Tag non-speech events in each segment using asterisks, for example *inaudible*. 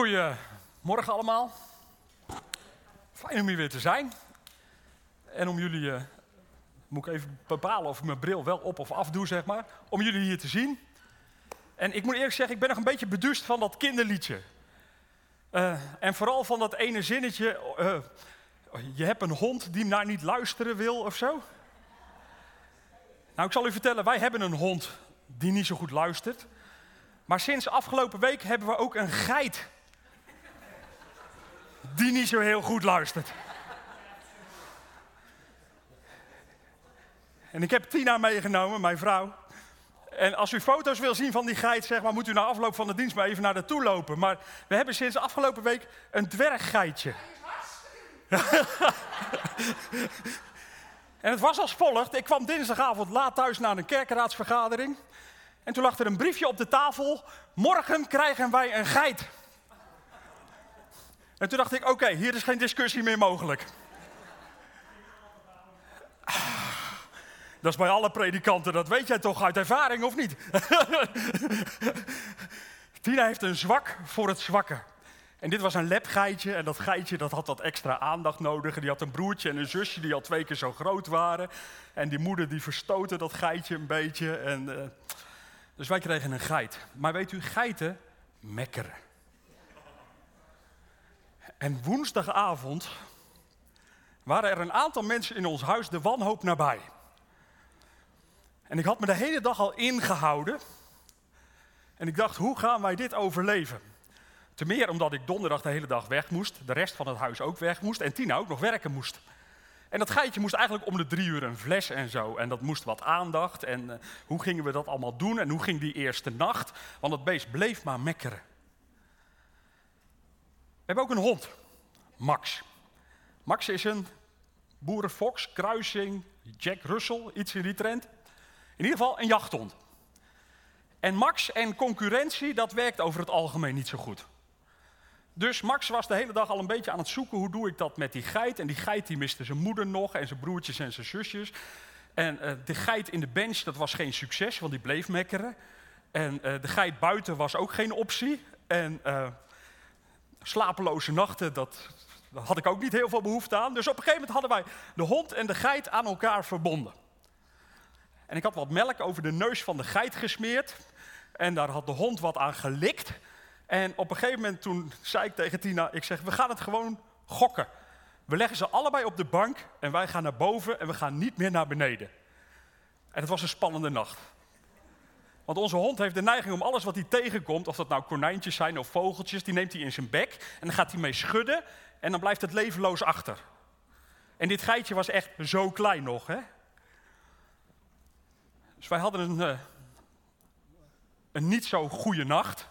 Goedemorgen allemaal. Fijn om hier weer te zijn. En om jullie, uh, moet ik even bepalen of ik mijn bril wel op of af doe, zeg maar. Om jullie hier te zien. En ik moet eerlijk zeggen, ik ben nog een beetje beduust van dat kinderliedje. Uh, en vooral van dat ene zinnetje, uh, je hebt een hond die naar niet luisteren wil of zo. Nou, ik zal u vertellen, wij hebben een hond die niet zo goed luistert. Maar sinds afgelopen week hebben we ook een geit die niet zo heel goed luistert. En ik heb Tina meegenomen, mijn vrouw. En als u foto's wil zien van die geit, zeg maar, moet u na afloop van de dienst maar even naar de toe lopen. Maar we hebben sinds afgelopen week een dwerggeitje. *laughs* en het was als volgt. Ik kwam dinsdagavond laat thuis na een kerkenraadsvergadering. En toen lag er een briefje op de tafel. Morgen krijgen wij een geit. En toen dacht ik, oké, hier is geen discussie meer mogelijk. Dat is bij alle predikanten, dat weet jij toch uit ervaring of niet? *laughs* Tina heeft een zwak voor het zwakke. En dit was een lepgeitje en dat geitje dat had wat extra aandacht nodig. En die had een broertje en een zusje die al twee keer zo groot waren. En die moeder die verstootte dat geitje een beetje. En, uh, dus wij kregen een geit. Maar weet u, geiten mekkeren. En woensdagavond waren er een aantal mensen in ons huis de wanhoop nabij. En ik had me de hele dag al ingehouden. En ik dacht, hoe gaan wij dit overleven? Ten meer omdat ik donderdag de hele dag weg moest, de rest van het huis ook weg moest en Tina ook nog werken moest. En dat geitje moest eigenlijk om de drie uur een fles en zo. En dat moest wat aandacht. En uh, hoe gingen we dat allemaal doen? En hoe ging die eerste nacht? Want het beest bleef maar mekkeren. Hebben ook een hond, Max. Max is een boerenfox, kruising, Jack Russell, iets in die trend. In ieder geval een jachthond. En Max en concurrentie, dat werkt over het algemeen niet zo goed. Dus Max was de hele dag al een beetje aan het zoeken, hoe doe ik dat met die geit? En die geit die miste zijn moeder nog en zijn broertjes en zijn zusjes. En uh, de geit in de bench, dat was geen succes, want die bleef mekkeren. En uh, de geit buiten was ook geen optie. En uh, slapeloze nachten, dat, had ik ook niet heel veel behoefte aan. Dus op een gegeven moment hadden wij de hond en de geit aan elkaar verbonden. En ik had wat melk over de neus van de geit gesmeerd. En daar had de hond wat aan gelikt. En op een gegeven moment toen zei ik tegen Tina, ik zeg, we gaan het gewoon gokken. We leggen ze allebei op de bank en wij gaan naar boven en we gaan niet meer naar beneden. En het was een spannende nacht. Want onze hond heeft de neiging om alles wat hij tegenkomt, of dat nou konijntjes zijn of vogeltjes, die neemt hij in zijn bek en dan gaat hij mee schudden en dan blijft het levenloos achter. En dit geitje was echt zo klein nog, hè? Dus wij hadden een, uh, een niet zo goede nacht,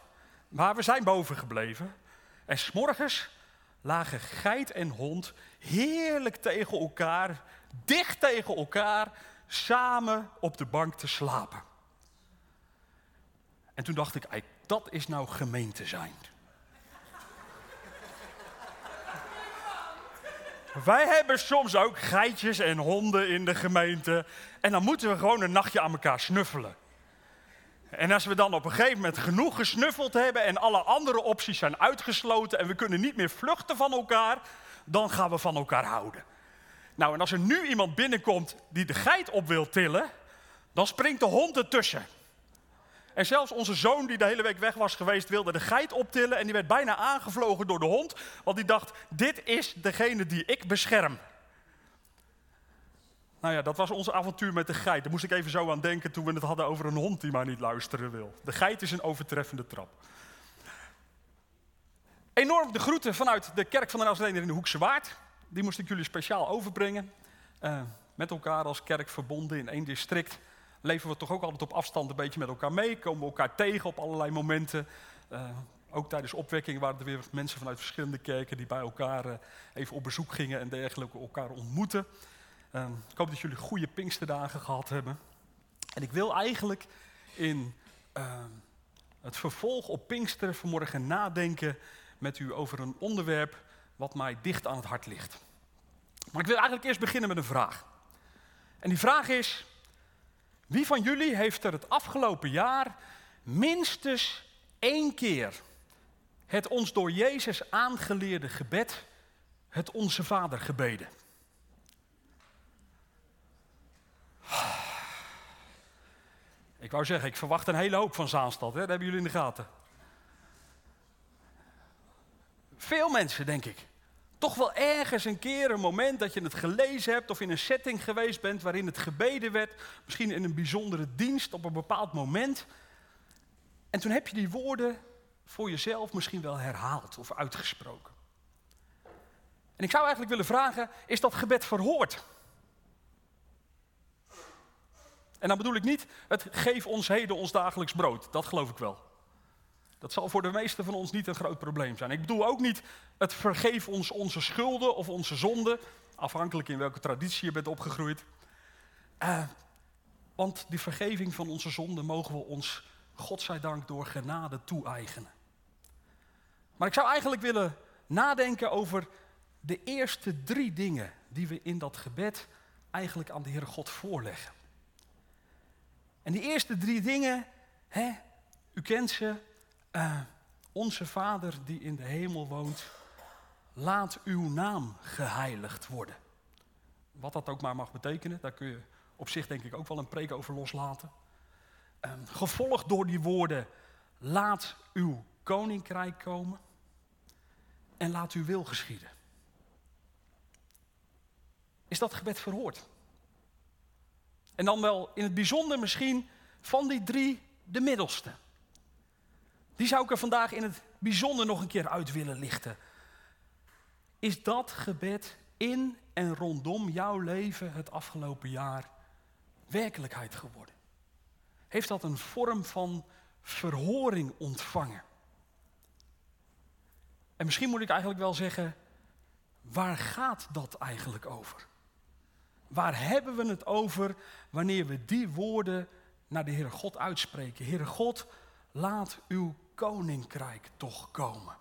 maar we zijn boven gebleven. En s'morgens lagen geit en hond heerlijk tegen elkaar, dicht tegen elkaar, samen op de bank te slapen. En toen dacht ik, dat is nou gemeente zijn. Wij hebben soms ook geitjes en honden in de gemeente. En dan moeten we gewoon een nachtje aan elkaar snuffelen. En als we dan op een gegeven moment genoeg gesnuffeld hebben en alle andere opties zijn uitgesloten en we kunnen niet meer vluchten van elkaar, dan gaan we van elkaar houden. Nou, en als er nu iemand binnenkomt die de geit op wil tillen, dan springt de hond ertussen. En zelfs onze zoon, die de hele week weg was geweest, wilde de geit optillen. En die werd bijna aangevlogen door de hond. Want die dacht: Dit is degene die ik bescherm. Nou ja, dat was ons avontuur met de geit. Daar moest ik even zo aan denken toen we het hadden over een hond die maar niet luisteren wil. De geit is een overtreffende trap. Enorm de groeten vanuit de kerk van de Nazarener in de Hoekse Waard. Die moest ik jullie speciaal overbrengen. Uh, met elkaar als kerk verbonden in één district leven we toch ook altijd op afstand een beetje met elkaar mee. Komen we elkaar tegen op allerlei momenten. Uh, ook tijdens opwekking waren er weer mensen vanuit verschillende kerken die bij elkaar uh, even op bezoek gingen en dergelijke elkaar ontmoeten. Uh, ik hoop dat jullie goede Pinksterdagen gehad hebben. En ik wil eigenlijk in het vervolg op Pinkster vanmorgen nadenken met u over een onderwerp wat mij dicht aan het hart ligt. Maar ik wil eigenlijk eerst beginnen met een vraag. En die vraag is: wie van jullie heeft er het afgelopen jaar minstens één keer het ons door Jezus aangeleerde gebed, het Onze Vader gebeden. Ik wou zeggen, ik verwacht een hele hoop van Zaanstad, hè? dat hebben jullie in de gaten. Veel mensen, denk ik. Toch wel ergens een keer een moment dat je het gelezen hebt of in een setting geweest bent waarin het gebeden werd. Misschien in een bijzondere dienst op een bepaald moment. En toen heb je die woorden voor jezelf misschien wel herhaald of uitgesproken. En ik zou eigenlijk willen vragen, is dat gebed verhoord? En dan bedoel ik niet, het geef ons heden ons dagelijks brood. Dat geloof ik wel. Dat zal voor de meesten van ons niet een groot probleem zijn. Ik bedoel ook niet, het vergeef ons onze schulden of onze zonden. Afhankelijk in welke traditie je bent opgegroeid. Uh, want die vergeving van onze zonden mogen we ons, godzijdank, door genade toe-eigenen. Maar ik zou eigenlijk willen nadenken over de eerste drie dingen die we in dat gebed eigenlijk aan de Heere God voorleggen. En die eerste drie dingen, hè, u kent ze. Uh, onze Vader die in de hemel woont, laat uw naam geheiligd worden. Wat dat ook maar mag betekenen, daar kun je op zich denk ik ook wel een preek over loslaten. Uh, gevolgd door die woorden, laat uw koninkrijk komen en laat uw wil geschieden. Is dat gebed verhoord? En dan wel in het bijzonder misschien van die drie de middelste. Die zou ik er vandaag in het bijzonder nog een keer uit willen lichten. Is dat gebed in en rondom jouw leven het afgelopen jaar werkelijkheid geworden? Heeft dat een vorm van verhoring ontvangen? En misschien moet ik eigenlijk wel zeggen, waar gaat dat eigenlijk over? Waar hebben we het over wanneer we die woorden naar de Heere God uitspreken? Heere God, laat uw koninkrijk toch komen.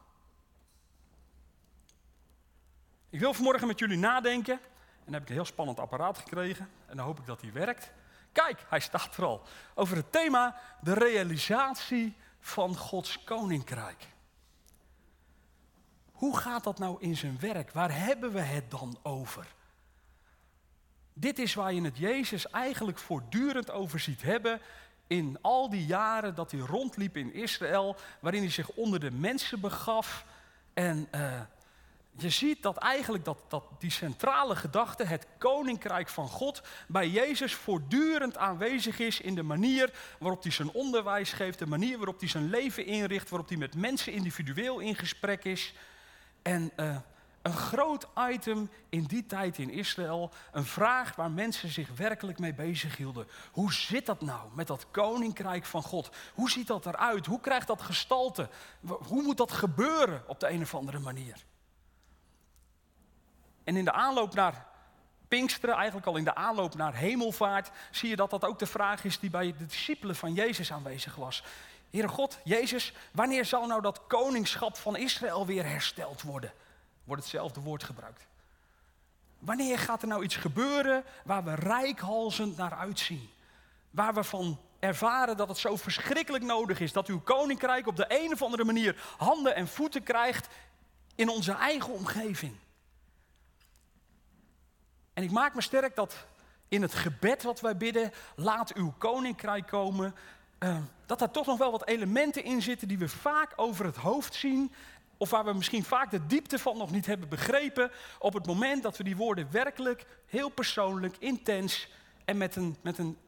Ik wil vanmorgen met jullie nadenken. En dan heb ik een heel spannend apparaat gekregen. En dan hoop ik dat hij werkt. Kijk, hij staat er al. Over het thema de realisatie van Gods koninkrijk. Hoe gaat dat nou in zijn werk? Waar hebben we het dan over? Dit is waar je het Jezus eigenlijk voortdurend over ziet hebben in al die jaren dat hij rondliep in Israël, waarin hij zich onder de mensen begaf. En uh, je ziet dat eigenlijk dat, dat die centrale gedachte, het koninkrijk van God, bij Jezus voortdurend aanwezig is in de manier waarop hij zijn onderwijs geeft, de manier waarop hij zijn leven inricht, waarop hij met mensen individueel in gesprek is. En uh, een groot item in die tijd in Israël. Een vraag waar mensen zich werkelijk mee bezighielden. Hoe zit dat nou met dat koninkrijk van God? Hoe ziet dat eruit? Hoe krijgt dat gestalte? Hoe moet dat gebeuren op de een of andere manier? En in de aanloop naar Pinksteren, eigenlijk al in de aanloop naar hemelvaart, zie je dat dat ook de vraag is die bij de discipelen van Jezus aanwezig was. Heere God, Jezus, wanneer zal nou dat koningschap van Israël weer hersteld worden? Wordt hetzelfde woord gebruikt. Wanneer gaat er nou iets gebeuren waar we rijkhalzend naar uitzien? Waar we van ervaren dat het zo verschrikkelijk nodig is dat uw koninkrijk op de een of andere manier handen en voeten krijgt in onze eigen omgeving. En ik maak me sterk dat in het gebed wat wij bidden, laat uw koninkrijk komen, uh, dat daar toch nog wel wat elementen in zitten die we vaak over het hoofd zien of waar we misschien vaak de diepte van nog niet hebben begrepen, op het moment dat we die woorden werkelijk heel persoonlijk, intens en met een, met een,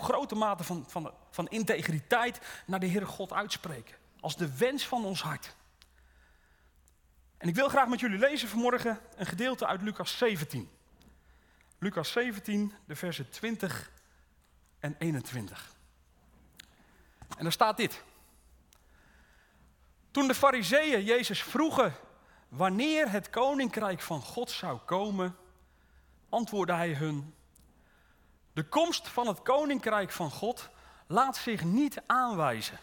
grote mate van, van, van integriteit naar de Heere God uitspreken. Als de wens van ons hart. En ik wil graag met jullie lezen vanmorgen een gedeelte uit Lucas 17. Lucas 17, de versen 20 en 21. En daar staat dit. Toen de fariseeën Jezus vroegen wanneer het koninkrijk van God zou komen, antwoordde hij hun, de komst van het koninkrijk van God laat zich niet aanwijzen.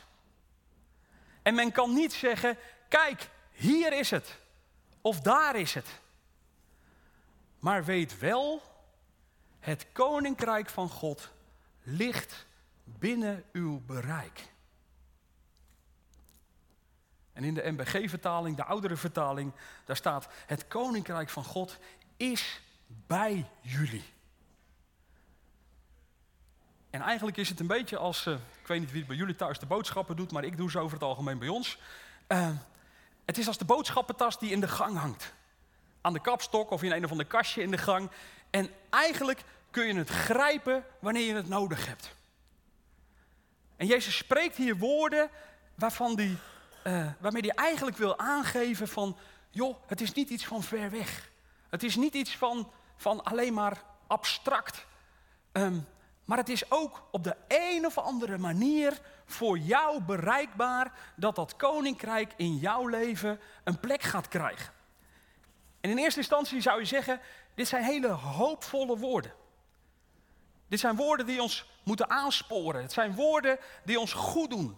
En men kan niet zeggen, kijk, hier is het, of daar is het. Maar weet wel, het koninkrijk van God ligt binnen uw bereik. En in de MBG-vertaling, de oudere vertaling, daar staat: Het koninkrijk van God is bij jullie. En eigenlijk is het een beetje als, uh, ik weet niet wie het bij jullie thuis de boodschappen doet, maar ik doe ze over het algemeen bij ons. Uh, het is als de boodschappentas die in de gang hangt. Aan de kapstok of in een of ander kastje in de gang. En eigenlijk kun je het grijpen wanneer je het nodig hebt. En Jezus spreekt hier woorden waarvan die, uh, waarmee hij eigenlijk wil aangeven van, joh, het is niet iets van ver weg. Het is niet iets van, van alleen maar abstract. Um, maar het is ook op de een of andere manier voor jou bereikbaar dat dat koninkrijk in jouw leven een plek gaat krijgen. En in eerste instantie zou je zeggen, dit zijn hele hoopvolle woorden. Dit zijn woorden die ons moeten aansporen. Het zijn woorden die ons goed doen.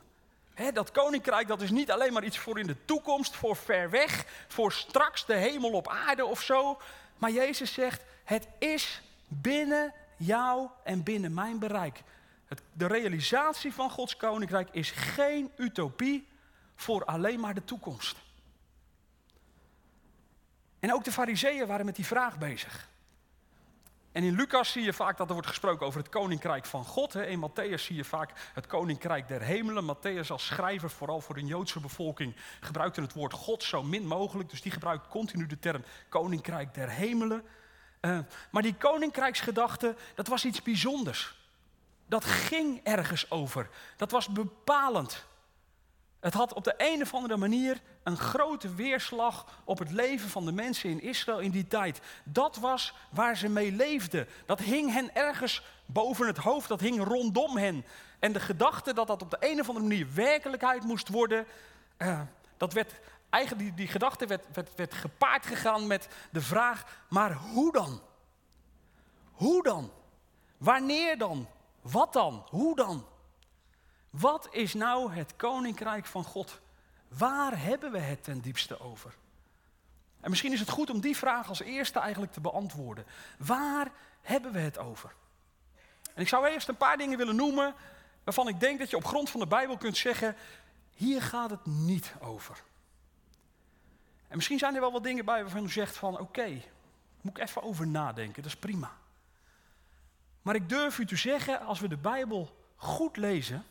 Dat koninkrijk dat is niet alleen maar iets voor in de toekomst, voor ver weg, voor straks de hemel op aarde of zo. Maar Jezus zegt, het is binnen jou en binnen mijn bereik. Het, de realisatie van Gods koninkrijk is geen utopie voor alleen maar de toekomst. En ook de fariseeën waren met die vraag bezig. En in Lucas zie je vaak dat er wordt gesproken over het koninkrijk van God. Hè. In Matthäus zie je vaak het koninkrijk der hemelen. Matthäus als schrijver, vooral voor de Joodse bevolking, gebruikte het woord God zo min mogelijk. Dus die gebruikt continu de term koninkrijk der hemelen. Uh, maar die koninkrijksgedachte, dat was iets bijzonders. Dat ging ergens over. Dat was bepalend. Het had op de een of andere manier een grote weerslag op het leven van de mensen in Israël in die tijd. Dat was waar ze mee leefden. Dat hing hen ergens boven het hoofd, dat hing rondom hen. En de gedachte dat dat op de een of andere manier werkelijkheid moest worden, uh, dat werd eigenlijk die, die gedachte werd, werd, werd gepaard gegaan met de vraag, maar hoe dan? Hoe dan? Wanneer dan? Wat dan? Hoe dan? Wat is nou het koninkrijk van God? Waar hebben we het ten diepste over? En misschien is het goed om die vraag als eerste eigenlijk te beantwoorden. Waar hebben we het over? En ik zou eerst een paar dingen willen noemen waarvan ik denk dat je op grond van de Bijbel kunt zeggen, hier gaat het niet over. En misschien zijn er wel wat dingen bij waarvan u zegt van oké, moet ik even over nadenken, dat is prima. Maar ik durf u te zeggen, als we de Bijbel goed lezen,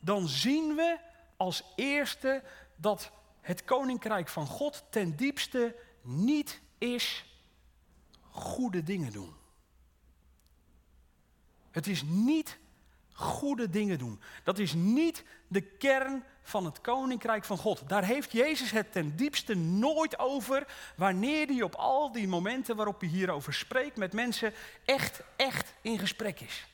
dan zien we als eerste dat het koninkrijk van God ten diepste niet is goede dingen doen. Het is niet goede dingen doen. Dat is niet de kern van het koninkrijk van God. Daar heeft Jezus het ten diepste nooit over, wanneer hij op al die momenten waarop hij hierover spreekt met mensen echt, echt in gesprek is.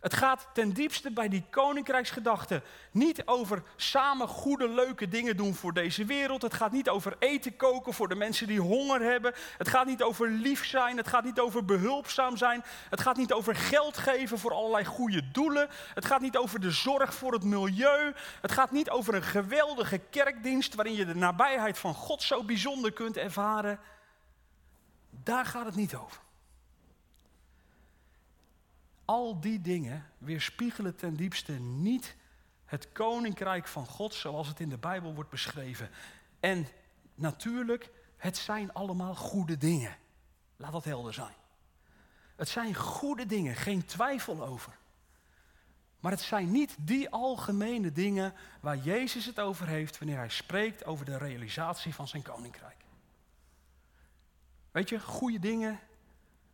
Het gaat ten diepste bij die koninkrijksgedachte niet over samen goede, leuke dingen doen voor deze wereld. Het gaat niet over eten koken voor de mensen die honger hebben. Het gaat niet over lief zijn. Het gaat niet over behulpzaam zijn. Het gaat niet over geld geven voor allerlei goede doelen. Het gaat niet over de zorg voor het milieu. Het gaat niet over een geweldige kerkdienst waarin je de nabijheid van God zo bijzonder kunt ervaren. Daar gaat het niet over. Al die dingen weerspiegelen ten diepste niet het koninkrijk van God zoals het in de Bijbel wordt beschreven. En natuurlijk, het zijn allemaal goede dingen. Laat dat helder zijn. Het zijn goede dingen, geen twijfel over. Maar het zijn niet die algemene dingen waar Jezus het over heeft wanneer hij spreekt over de realisatie van zijn koninkrijk. Weet je, goede dingen,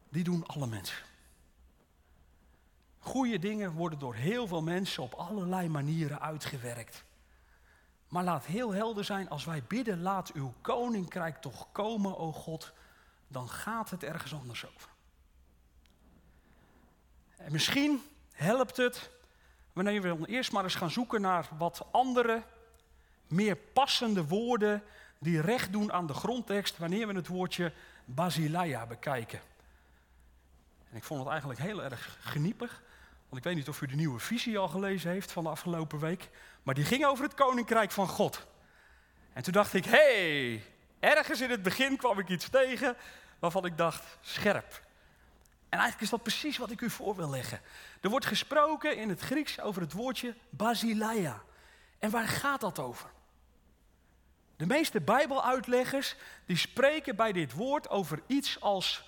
die doen alle mensen. Goede dingen worden door heel veel mensen op allerlei manieren uitgewerkt. Maar laat heel helder zijn, als wij bidden, laat uw koninkrijk toch komen, o God, dan gaat het ergens anders over. En misschien helpt het wanneer we dan eerst maar eens gaan zoeken naar wat andere, meer passende woorden die recht doen aan de grondtekst, wanneer we het woordje basileia bekijken. En ik vond het eigenlijk heel erg geniepig. Ik weet niet of u de nieuwe visie al gelezen heeft van de afgelopen week. Maar die ging over het koninkrijk van God. En toen dacht ik, hey, ergens in het begin kwam ik iets tegen waarvan ik dacht, scherp. En eigenlijk is dat precies wat ik u voor wil leggen. Er wordt gesproken in het Grieks over het woordje basileia. En waar gaat dat over? De meeste Bijbeluitleggers die spreken bij dit woord over iets als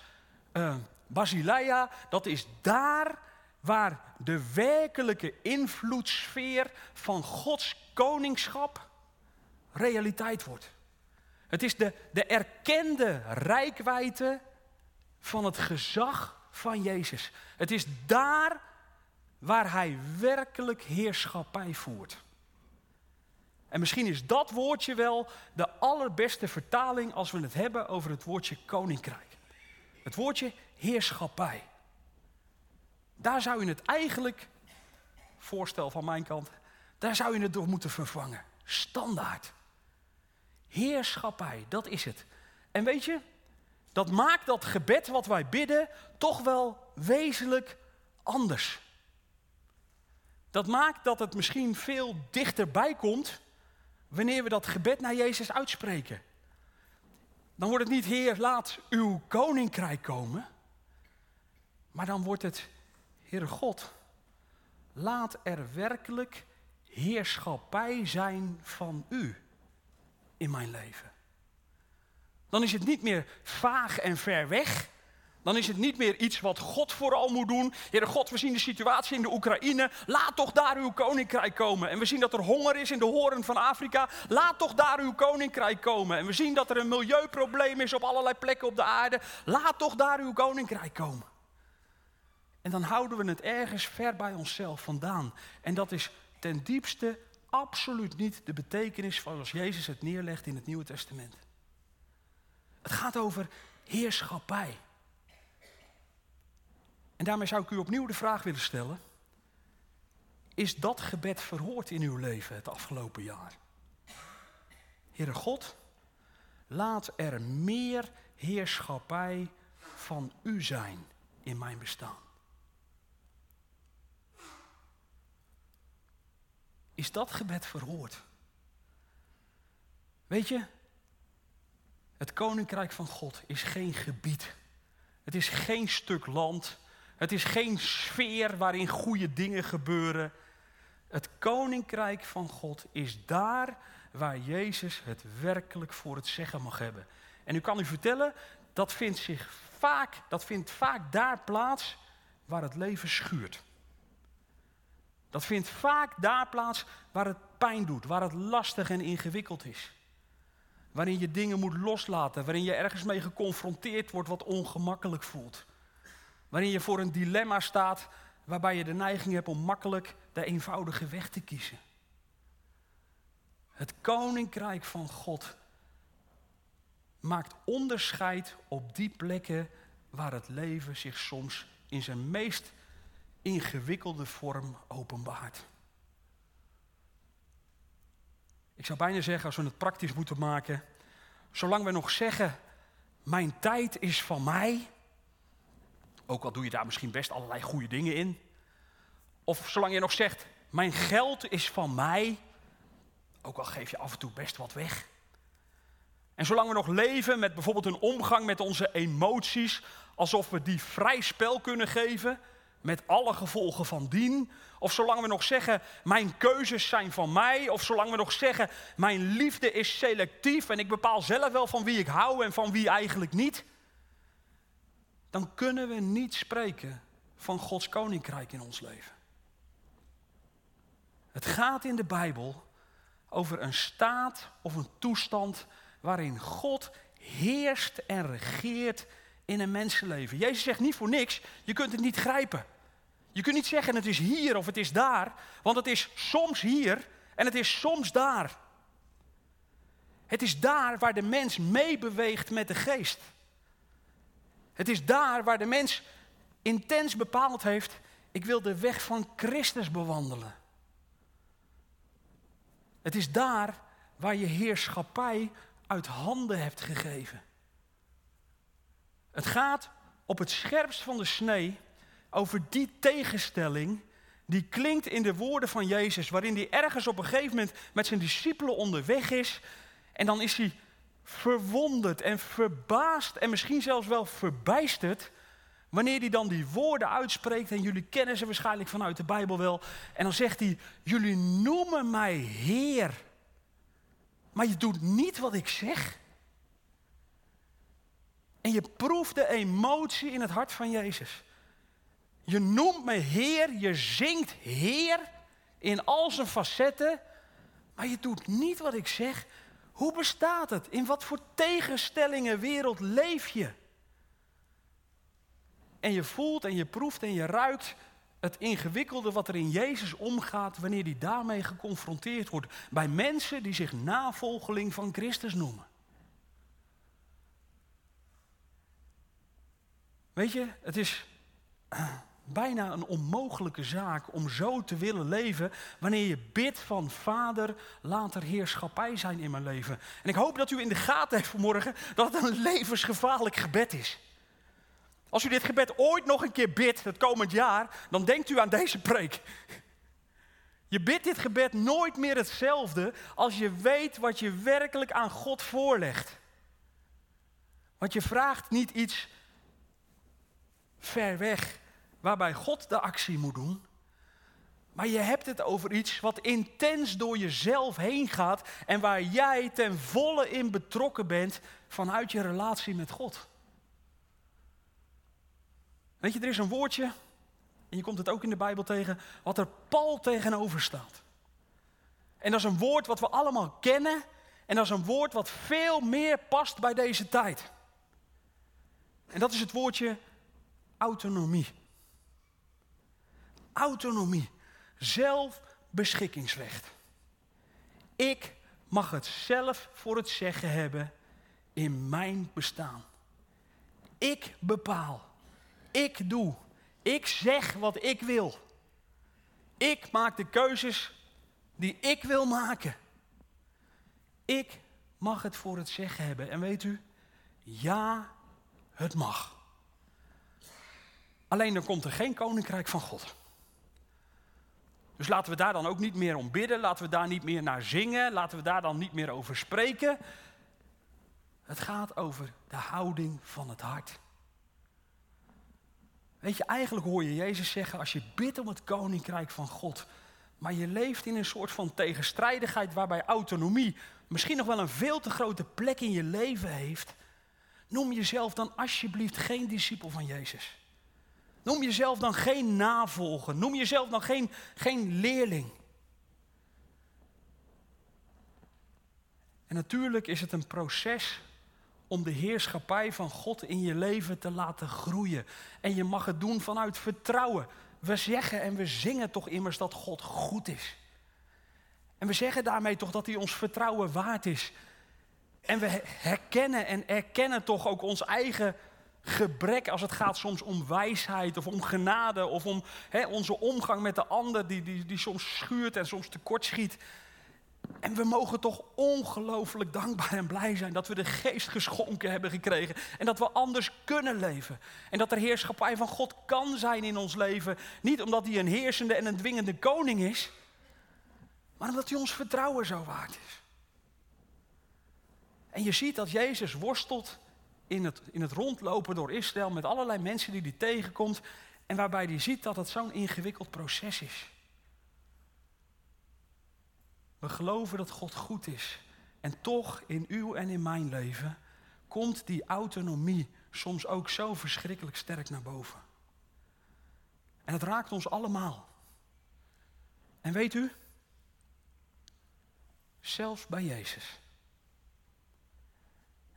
uh, Basileia. Dat is daar waar de werkelijke invloedssfeer van Gods koningschap realiteit wordt. Het is de, de erkende rijkwijde van het gezag van Jezus. Het is daar waar hij werkelijk heerschappij voert. En misschien is dat woordje wel de allerbeste vertaling als we het hebben over het woordje koninkrijk. Het woordje heerschappij. Daar zou je het eigenlijk, voorstel van mijn kant, daar zou je het door moeten vervangen. Standaard. Heerschappij, dat is het. En weet je, dat maakt dat gebed wat wij bidden toch wel wezenlijk anders. Dat maakt dat het misschien veel dichterbij komt wanneer we dat gebed naar Jezus uitspreken. Dan wordt het niet, Heer, laat uw koninkrijk komen. Maar dan wordt het, Heere God, laat er werkelijk heerschappij zijn van u in mijn leven. Dan is het niet meer vaag en ver weg. Dan is het niet meer iets wat God vooral moet doen. Heere God, we zien de situatie in de Oekraïne. Laat toch daar uw koninkrijk komen. En we zien dat er honger is in de horen van Afrika. Laat toch daar uw koninkrijk komen. En we zien dat er een milieuprobleem is op allerlei plekken op de aarde. Laat toch daar uw koninkrijk komen. En dan houden we het ergens ver bij onszelf vandaan. En dat is ten diepste absoluut niet de betekenis van als Jezus het neerlegt in het Nieuwe Testament. Het gaat over heerschappij. En daarmee zou ik u opnieuw de vraag willen stellen. Is dat gebed verhoord in uw leven het afgelopen jaar? Heere God, laat er meer heerschappij van u zijn in mijn bestaan. Is dat gebed verhoord? Weet je, het koninkrijk van God is geen gebied. Het is geen stuk land. Het is geen sfeer waarin goede dingen gebeuren. Het koninkrijk van God is daar waar Jezus het werkelijk voor het zeggen mag hebben. En u kan u vertellen, dat vindt, zich vaak, dat vindt vaak daar plaats waar het leven schuurt. Dat vindt vaak daar plaats waar het pijn doet, waar het lastig en ingewikkeld is. Waarin je dingen moet loslaten, waarin je ergens mee geconfronteerd wordt wat ongemakkelijk voelt. Waarin je voor een dilemma staat waarbij je de neiging hebt om makkelijk de eenvoudige weg te kiezen. Het koninkrijk van God maakt onderscheid op die plekken waar het leven zich soms in zijn meest ingewikkelde vorm openbaart. Ik zou bijna zeggen, als we het praktisch moeten maken, zolang we nog zeggen, mijn tijd is van mij, ook al doe je daar misschien best allerlei goede dingen in, of zolang je nog zegt, mijn geld is van mij, ook al geef je af en toe best wat weg. En zolang we nog leven met bijvoorbeeld een omgang met onze emoties, alsof we die vrij spel kunnen geven, met alle gevolgen van dien. Of zolang we nog zeggen, mijn keuzes zijn van mij. Of zolang we nog zeggen, mijn liefde is selectief en ik bepaal zelf wel van wie ik hou en van wie eigenlijk niet. Dan kunnen we niet spreken van Gods koninkrijk in ons leven. Het gaat in de Bijbel over een staat of een toestand waarin God heerst en regeert in een mensenleven. Jezus zegt niet voor niks, je kunt het niet grijpen. Je kunt niet zeggen het is hier of het is daar, want het is soms hier en het is soms daar. Het is daar waar de mens meebeweegt met de geest. Het is daar waar de mens intens bepaald heeft, ik wil de weg van Christus bewandelen. Het is daar waar je heerschappij uit handen hebt gegeven. Het gaat op het scherpst van de snee over die tegenstelling die klinkt in de woorden van Jezus, waarin hij ergens op een gegeven moment met zijn discipelen onderweg is. En dan is hij verwonderd en verbaasd en misschien zelfs wel verbijsterd, Wanneer hij dan die woorden uitspreekt, en jullie kennen ze waarschijnlijk vanuit de Bijbel wel, en dan zegt hij, jullie noemen mij Heer, maar je doet niet wat ik zeg. En je proeft de emotie in het hart van Jezus. Je noemt me Heer, je zingt Heer in al zijn facetten, maar je doet niet wat ik zeg. Hoe bestaat het? In wat voor tegenstellingen wereld leef je? En je voelt en je proeft en je ruikt het ingewikkelde wat er in Jezus omgaat wanneer hij daarmee geconfronteerd wordt bij mensen die zich navolgeling van Christus noemen. Weet je, het is bijna een onmogelijke zaak om zo te willen leven wanneer je bidt van Vader, laat er heerschappij zijn in mijn leven. En ik hoop dat u in de gaten heeft vanmorgen dat het een levensgevaarlijk gebed is. Als u dit gebed ooit nog een keer bidt, het komend jaar, dan denkt u aan deze preek. Je bidt dit gebed nooit meer hetzelfde als je weet wat je werkelijk aan God voorlegt. Want je vraagt niet iets ver weg, waarbij God de actie moet doen. Maar je hebt het over iets wat intens door jezelf heen gaat en waar jij ten volle in betrokken bent vanuit je relatie met God. Weet je, er is een woordje, en je komt het ook in de Bijbel tegen, wat er pal tegenover staat. En dat is een woord wat we allemaal kennen, en dat is een woord wat veel meer past bij deze tijd. En dat is het woordje autonomie. Autonomie, zelfbeschikkingsrecht. Ik mag het zelf voor het zeggen hebben in mijn bestaan. Ik bepaal ik doe. Ik zeg wat ik wil. Ik maak de keuzes die ik wil maken. Ik mag het voor het zeggen hebben. En weet u, ja, het mag. Alleen dan komt er geen koninkrijk van God. Dus laten we daar dan ook niet meer om bidden, laten we daar niet meer naar zingen, laten we daar dan niet meer over spreken. Het gaat over de houding van het hart. Weet je, eigenlijk hoor je Jezus zeggen, als je bidt om het koninkrijk van God, maar je leeft in een soort van tegenstrijdigheid waarbij autonomie misschien nog wel een veel te grote plek in je leven heeft, noem jezelf dan alsjeblieft geen discipel van Jezus. Noem jezelf dan geen navolger. Noem jezelf dan geen, geen leerling. En natuurlijk is het een proces om de heerschappij van God in je leven te laten groeien. En je mag het doen vanuit vertrouwen. We zeggen en we zingen toch immers dat God goed is. En we zeggen daarmee toch dat hij ons vertrouwen waard is. En we herkennen en erkennen toch ook ons eigen gebrek als het gaat soms om wijsheid of om genade of om onze omgang met de ander die, die, die soms schuurt en soms tekortschiet. En we mogen toch ongelooflijk dankbaar en blij zijn dat we de geest geschonken hebben gekregen. En dat we anders kunnen leven. En dat er heerschappij van God kan zijn in ons leven. Niet omdat hij een heersende en een dwingende koning is, maar omdat hij ons vertrouwen zo waard is. En je ziet dat Jezus worstelt in het, in het rondlopen door Israël met allerlei mensen die hij tegenkomt. En waarbij hij ziet dat het zo'n ingewikkeld proces is. We geloven dat God goed is. En toch in uw en in mijn leven komt die autonomie soms ook zo verschrikkelijk sterk naar boven. En het raakt ons allemaal. En weet u, zelfs bij Jezus.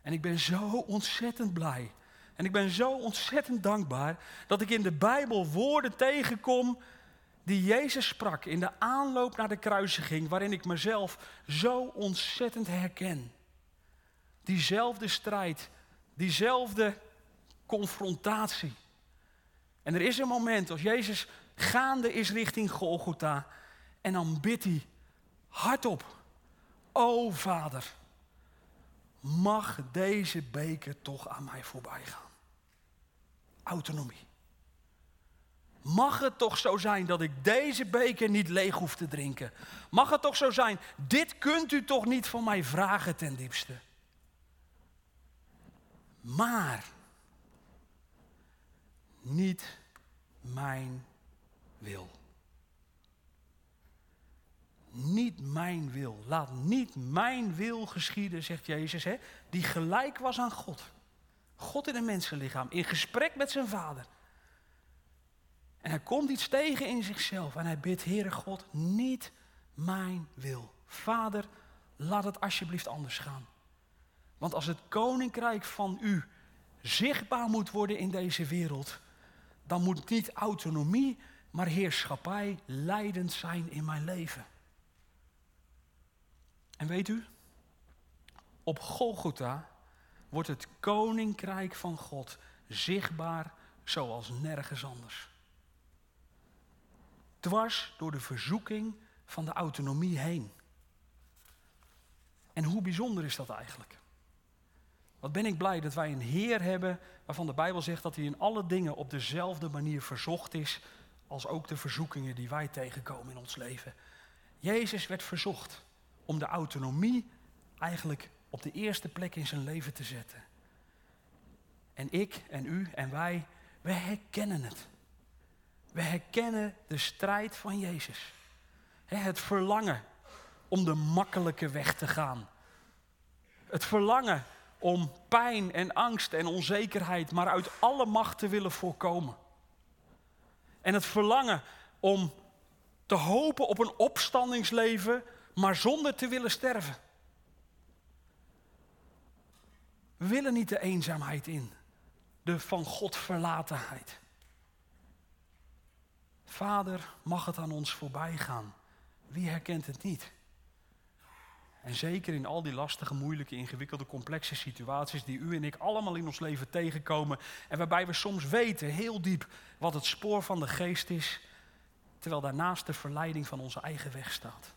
En ik ben zo ontzettend blij. En ik ben zo ontzettend dankbaar dat ik in de Bijbel woorden tegenkom die Jezus sprak in de aanloop naar de kruisiging, waarin ik mezelf zo ontzettend herken. Diezelfde strijd, diezelfde confrontatie. En er is een moment als Jezus gaande is richting Golgotha en dan bidt hij hardop, o Vader, mag deze beker toch aan mij voorbij gaan. Autonomie. Mag het toch zo zijn dat ik deze beker niet leeg hoef te drinken? Mag het toch zo zijn, dit kunt u toch niet van mij vragen ten diepste? Maar niet mijn wil. Niet mijn wil. Laat niet mijn wil geschieden, zegt Jezus, hè, die gelijk was aan God. God in een mensenlichaam, in gesprek met zijn vader. En hij komt iets tegen in zichzelf en hij bidt, Heere God, niet mijn wil. Vader, laat het alsjeblieft anders gaan. Want als het koninkrijk van u zichtbaar moet worden in deze wereld, dan moet niet autonomie, maar heerschappij leidend zijn in mijn leven. En weet u, op Golgotha wordt het koninkrijk van God zichtbaar zoals nergens anders. Dwars door de verzoeking van de autonomie heen. En hoe bijzonder is dat eigenlijk? Wat ben ik blij dat wij een Heer hebben waarvan de Bijbel zegt dat hij in alle dingen op dezelfde manier verzocht is als ook de verzoekingen die wij tegenkomen in ons leven. Jezus werd verzocht om de autonomie eigenlijk op de eerste plek in zijn leven te zetten. En ik en u en wij, we herkennen het. We herkennen de strijd van Jezus. Het verlangen om de makkelijke weg te gaan. Het verlangen om pijn en angst en onzekerheid maar uit alle macht te willen voorkomen. En het verlangen om te hopen op een opstandingsleven, maar zonder te willen sterven. We willen niet de eenzaamheid in, de van God verlatenheid. Vader, mag het aan ons voorbij gaan? Wie herkent het niet? En zeker in al die lastige, moeilijke, ingewikkelde, complexe situaties die u en ik allemaal in ons leven tegenkomen. En waarbij we soms weten, heel diep, wat het spoor van de geest is. Terwijl daarnaast de verleiding van onze eigen weg staat.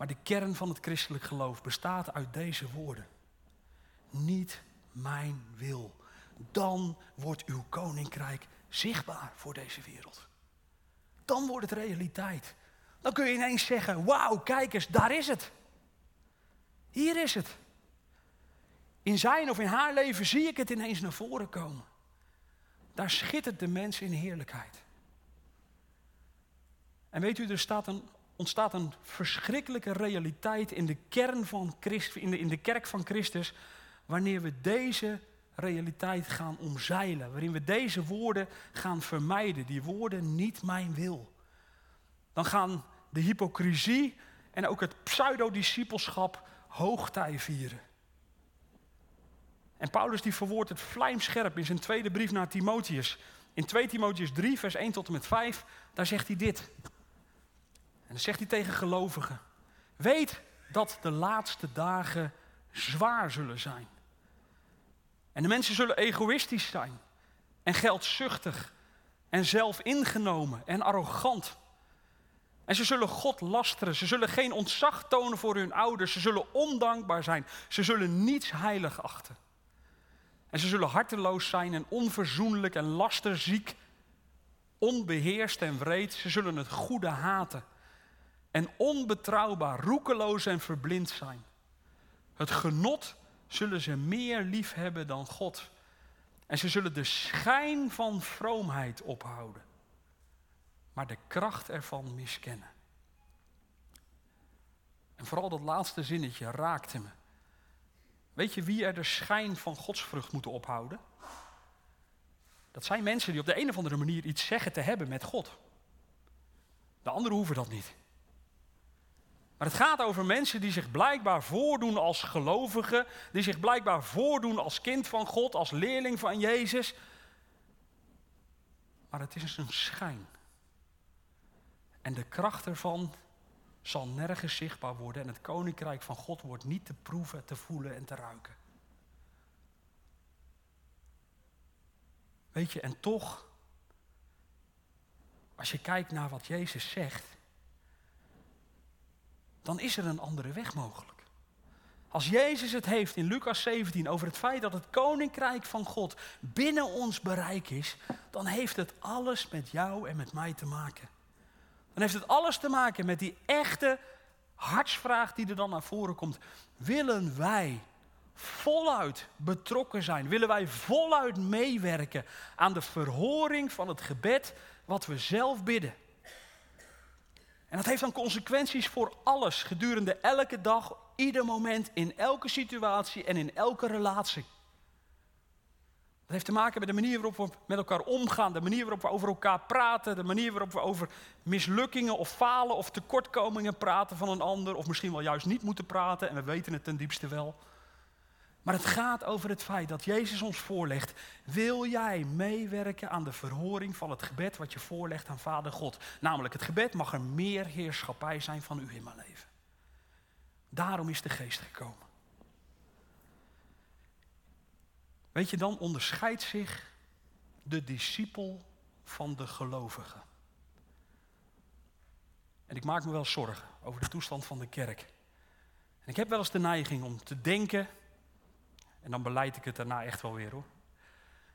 Maar de kern van het christelijk geloof bestaat uit deze woorden. Niet mijn wil. Dan wordt uw koninkrijk zichtbaar voor deze wereld. Dan wordt het realiteit. Dan kun je ineens zeggen, wauw, kijk eens, daar is het. Hier is het. In zijn of in haar leven zie ik het ineens naar voren komen. Daar schittert de mens in heerlijkheid. En weet u, er staat een, ontstaat een verschrikkelijke realiteit in de kern van Christus, in de, in de kerk van Christus, wanneer we deze realiteit gaan omzeilen, waarin we deze woorden gaan vermijden, die woorden niet mijn wil. Dan gaan de hypocrisie en ook het pseudodiscipelschap hoogtij vieren. En Paulus die verwoordt het vlijmscherp in zijn tweede brief naar Timotheus. In 2 Timotheus 3, vers 1 tot en met 5, daar zegt hij dit. En dan zegt hij tegen gelovigen: Weet dat de laatste dagen zwaar zullen zijn. En de mensen zullen egoïstisch zijn en geldzuchtig en zelfingenomen en arrogant. En ze zullen God lasteren. Ze zullen geen ontzag tonen voor hun ouders. Ze zullen ondankbaar zijn. Ze zullen niets heilig achten. En ze zullen harteloos zijn en onverzoenlijk en lasterziek, onbeheerst en wreed. Ze zullen het goede haten. En onbetrouwbaar, roekeloos en verblind zijn. Het genot zullen ze meer lief hebben dan God. En ze zullen de schijn van vroomheid ophouden maar de kracht ervan miskennen. En vooral dat laatste zinnetje raakte me. Weet je wie er de schijn van godsvrucht moeten ophouden? Dat zijn mensen die op de een of andere manier iets zeggen te hebben met God. De anderen hoeven dat niet. Maar het gaat over mensen die zich blijkbaar voordoen als gelovigen, die zich blijkbaar voordoen als kind van God, als leerling van Jezus. Maar het is een schijn. En de kracht ervan zal nergens zichtbaar worden. En het koninkrijk van God wordt niet te proeven, te voelen en te ruiken. Weet je, en toch, als je kijkt naar wat Jezus zegt, dan is er een andere weg mogelijk. Als Jezus het heeft in Lucas 17 over het feit dat het koninkrijk van God binnen ons bereik is, dan heeft het alles met jou en met mij te maken. Dan heeft het alles te maken met die echte hartsvraag die er dan naar voren komt. Willen wij voluit betrokken zijn? Willen wij voluit meewerken aan de verhoring van het gebed wat we zelf bidden? En dat heeft dan consequenties voor alles gedurende elke dag, ieder moment, in elke situatie en in elke relatie. Dat heeft te maken met de manier waarop we met elkaar omgaan, de manier waarop we over elkaar praten, de manier waarop we over mislukkingen of falen of tekortkomingen praten van een ander, of misschien wel juist niet moeten praten en we weten het ten diepste wel. Maar het gaat over het feit dat Jezus ons voorlegt, wil jij meewerken aan de verhoring van het gebed wat je voorlegt aan Vader God? Namelijk, het gebed mag er meer heerschappij zijn van u in mijn leven. Daarom is de geest gekomen. Weet je, dan onderscheidt zich de discipel van de gelovige. En ik maak me wel zorgen over de toestand van de kerk. En ik heb wel eens de neiging om te denken, en dan beleid ik het daarna echt wel weer hoor.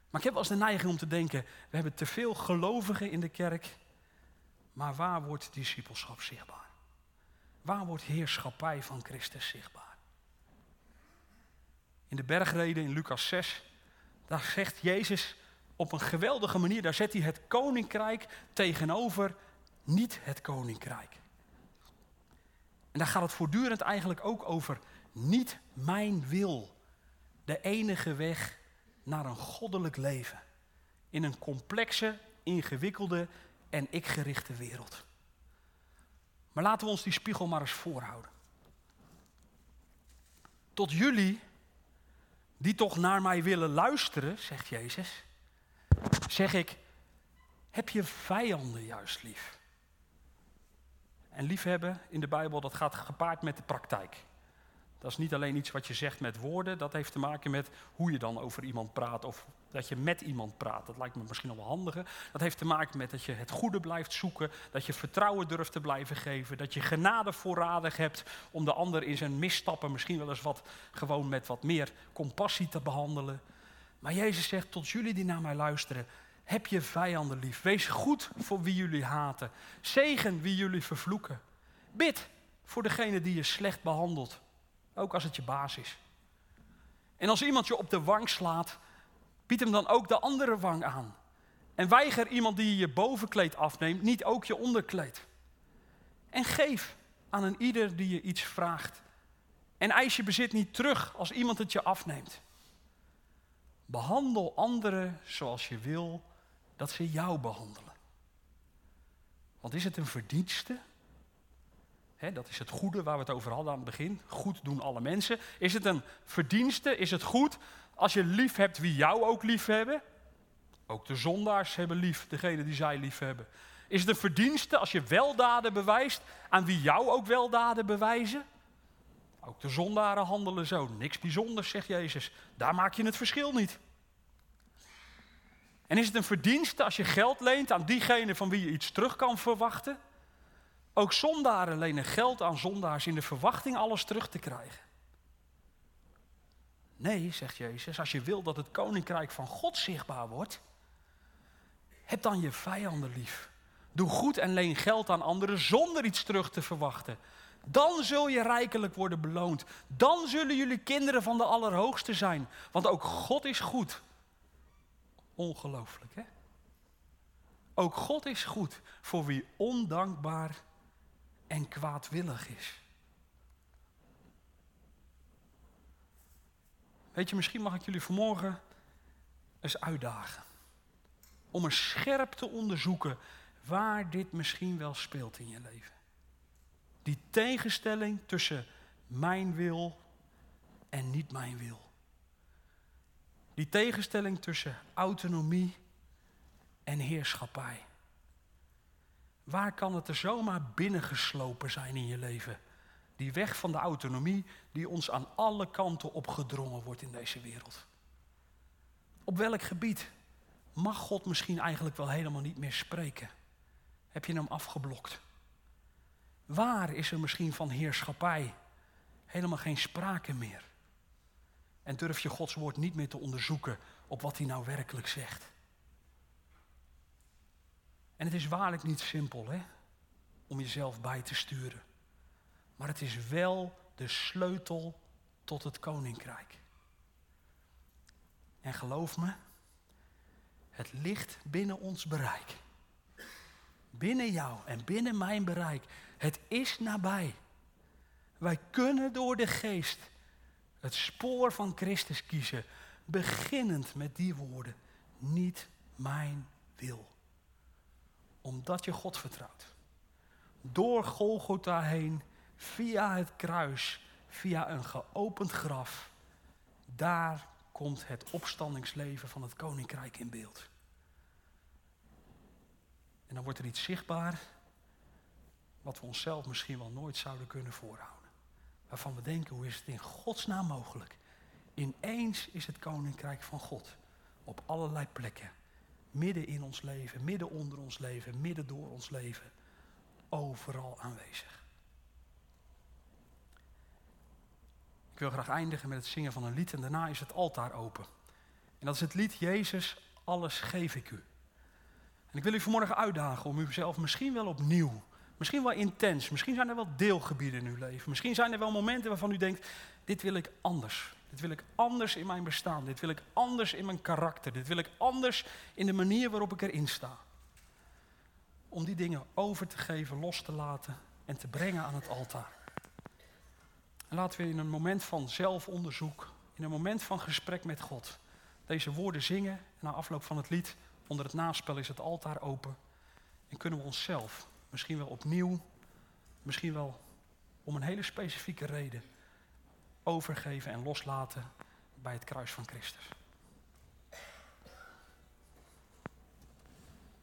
Maar ik heb wel eens de neiging om te denken, we hebben te veel gelovigen in de kerk, maar waar wordt discipelschap zichtbaar? Waar wordt heerschappij van Christus zichtbaar? In de bergreden in Lucas 6, daar zegt Jezus op een geweldige manier, daar zet hij het koninkrijk tegenover niet het koninkrijk. En daar gaat het voortdurend eigenlijk ook over niet mijn wil. De enige weg naar een goddelijk leven. In een complexe, ingewikkelde en ik-gerichte wereld. Maar laten we ons die spiegel maar eens voorhouden. Tot jullie, die toch naar mij willen luisteren, zegt Jezus, zeg ik, heb je vijanden juist lief? En liefhebben in de Bijbel, dat gaat gepaard met de praktijk. Dat is niet alleen iets wat je zegt met woorden, dat heeft te maken met hoe je dan over iemand praat of dat je met iemand praat. Dat lijkt me misschien al wel handiger. Dat heeft te maken met dat je het goede blijft zoeken, dat je vertrouwen durft te blijven geven, dat je genade voorradig hebt om de ander in zijn misstappen misschien wel eens wat gewoon met wat meer compassie te behandelen. Maar Jezus zegt tot jullie die naar mij luisteren, heb je vijanden lief. Wees goed voor wie jullie haten. Zegen wie jullie vervloeken. Bid voor degene die je slecht behandelt. Ook als het je baas is. En als iemand je op de wang slaat, bied hem dan ook de andere wang aan. En weiger iemand die je bovenkleed afneemt, niet ook je onderkleed. En geef aan een ieder die je iets vraagt. En eis je bezit niet terug als iemand het je afneemt. Behandel anderen zoals je wil dat ze jou behandelen. Want is het een verdienste? Dat is het goede waar we het over hadden aan het begin. Goed doen alle mensen. Is het een verdienste? Is het goed als je lief hebt wie jou ook lief hebben? Ook de zondaars hebben lief, degene die zij lief hebben. Is het een verdienste als je weldaden bewijst aan wie jou ook weldaden bewijzen? Ook de zondaren handelen zo. Niks bijzonders, zegt Jezus. Daar maak je het verschil niet. En is het een verdienste als je geld leent aan diegene van wie je iets terug kan verwachten? Ook zondaren lenen geld aan zondaars in de verwachting alles terug te krijgen. Nee, zegt Jezus, als je wil dat het koninkrijk van God zichtbaar wordt, heb dan je vijanden lief. Doe goed en leen geld aan anderen zonder iets terug te verwachten. Dan zul je rijkelijk worden beloond. Dan zullen jullie kinderen van de Allerhoogste zijn. Want ook God is goed. Ongelooflijk, hè? Ook God is goed voor wie ondankbaar en kwaadwillig is. Weet je, misschien mag ik jullie vanmorgen eens uitdagen. Om eens scherp te onderzoeken waar dit misschien wel speelt in je leven. Die tegenstelling tussen mijn wil en niet mijn wil. Die tegenstelling tussen autonomie en heerschappij. Waar kan het er zomaar binnengeslopen zijn in je leven? Die weg van de autonomie die ons aan alle kanten opgedrongen wordt in deze wereld. Op welk gebied mag God misschien eigenlijk wel helemaal niet meer spreken? Heb je hem afgeblokt? Waar is er misschien van heerschappij helemaal geen sprake meer? En durf je Gods woord niet meer te onderzoeken op wat hij nou werkelijk zegt? En het is waarlijk niet simpel hè, om jezelf bij te sturen. Maar het is wel de sleutel tot het koninkrijk. En geloof me, het ligt binnen ons bereik. Binnen jou en binnen mijn bereik. Het is nabij. Wij kunnen door de geest het spoor van Christus kiezen, beginnend met die woorden, niet mijn wil. Omdat je God vertrouwt. Door Golgotha heen, via het kruis, via een geopend graf, daar komt het opstandingsleven van het koninkrijk in beeld. En dan wordt er iets zichtbaar wat we onszelf misschien wel nooit zouden kunnen voorhouden. Waarvan we denken, hoe is het in godsnaam mogelijk? Ineens is het koninkrijk van God op allerlei plekken. Midden in ons leven, midden onder ons leven, midden door ons leven. Overal aanwezig. Ik wil graag eindigen met het zingen van een lied en daarna is het altaar open. En dat is het lied Jezus, alles geef ik u. En ik wil u vanmorgen uitdagen om uzelf misschien wel opnieuw, misschien wel intens, misschien zijn er wel deelgebieden in uw leven. Misschien zijn er wel momenten waarvan u denkt, dit wil ik anders. Dit wil ik anders in mijn bestaan. Dit wil ik anders in mijn karakter. Dit wil ik anders in de manier waarop ik erin sta. Om die dingen over te geven, los te laten en te brengen aan het altaar. En laten we in een moment van zelfonderzoek, in een moment van gesprek met God, deze woorden zingen. En na afloop van het lied, onder het naspel, is het altaar open. En kunnen we onszelf misschien wel opnieuw, misschien wel om een hele specifieke reden, overgeven en loslaten bij het kruis van Christus.